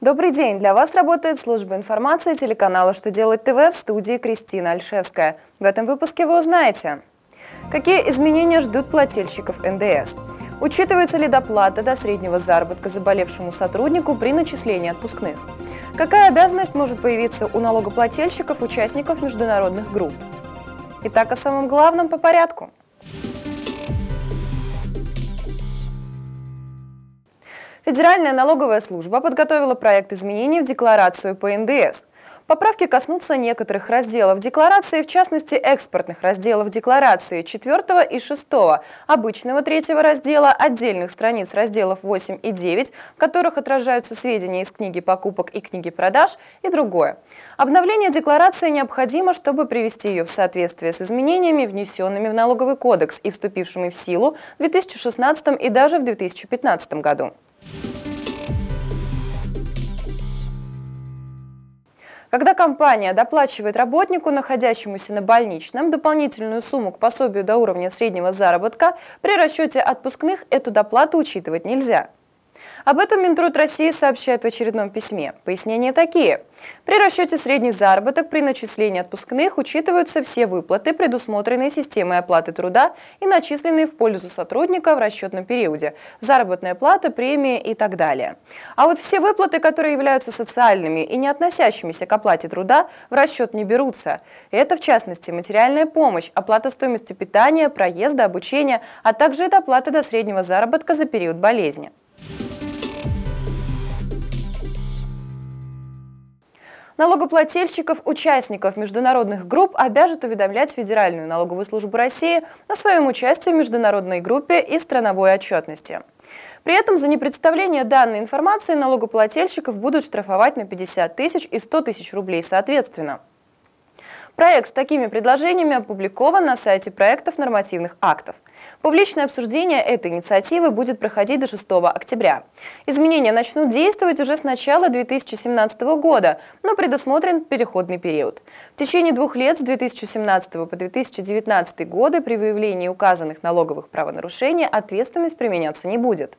Добрый день! Для вас работает служба информации телеканала «Что делать ТВ» в студии Кристина Альшевская. В этом выпуске вы узнаете, какие изменения ждут плательщиков НДС, учитывается ли доплата до среднего заработка заболевшему сотруднику при начислении отпускных, какая обязанность может появиться у налогоплательщиков, участников международных групп. Итак, о самом главном по порядку – Федеральная налоговая служба подготовила проект изменений в декларацию по НДС. Поправки коснутся некоторых разделов декларации, в частности экспортных разделов декларации 4 и 6, обычного третьего раздела, отдельных страниц разделов 8 и 9, в которых отражаются сведения из книги покупок и книги продаж, и другое. Обновление декларации необходимо, чтобы привести ее в соответствие с изменениями, внесенными в налоговый кодекс и вступившими в силу в 2016 и даже в 2015 году. Когда компания доплачивает работнику, находящемуся на больничном, дополнительную сумму к пособию до уровня среднего заработка, при расчете отпускных эту доплату учитывать нельзя. Об этом Минтруд России сообщает в очередном письме. Пояснения такие. При расчете средний заработок при начислении отпускных учитываются все выплаты, предусмотренные системой оплаты труда и начисленные в пользу сотрудника в расчетном периоде, заработная плата, премии и так далее. А вот все выплаты, которые являются социальными и не относящимися к оплате труда, в расчет не берутся. Это, в частности, материальная помощь, оплата стоимости питания, проезда, обучения, а также и доплата до среднего заработка за период болезни. Налогоплательщиков, участников международных групп обяжут уведомлять Федеральную налоговую службу России о своем участии в международной группе и страновой отчетности. При этом за непредставление данной информации налогоплательщиков будут штрафовать на 50 тысяч и 100 тысяч рублей соответственно. Проект с такими предложениями опубликован на сайте проектов нормативных актов. Публичное обсуждение этой инициативы будет проходить до 6 октября. Изменения начнут действовать уже с начала 2017 года, но предусмотрен переходный период. В течение двух лет с 2017 по 2019 годы при выявлении указанных налоговых правонарушений ответственность применяться не будет.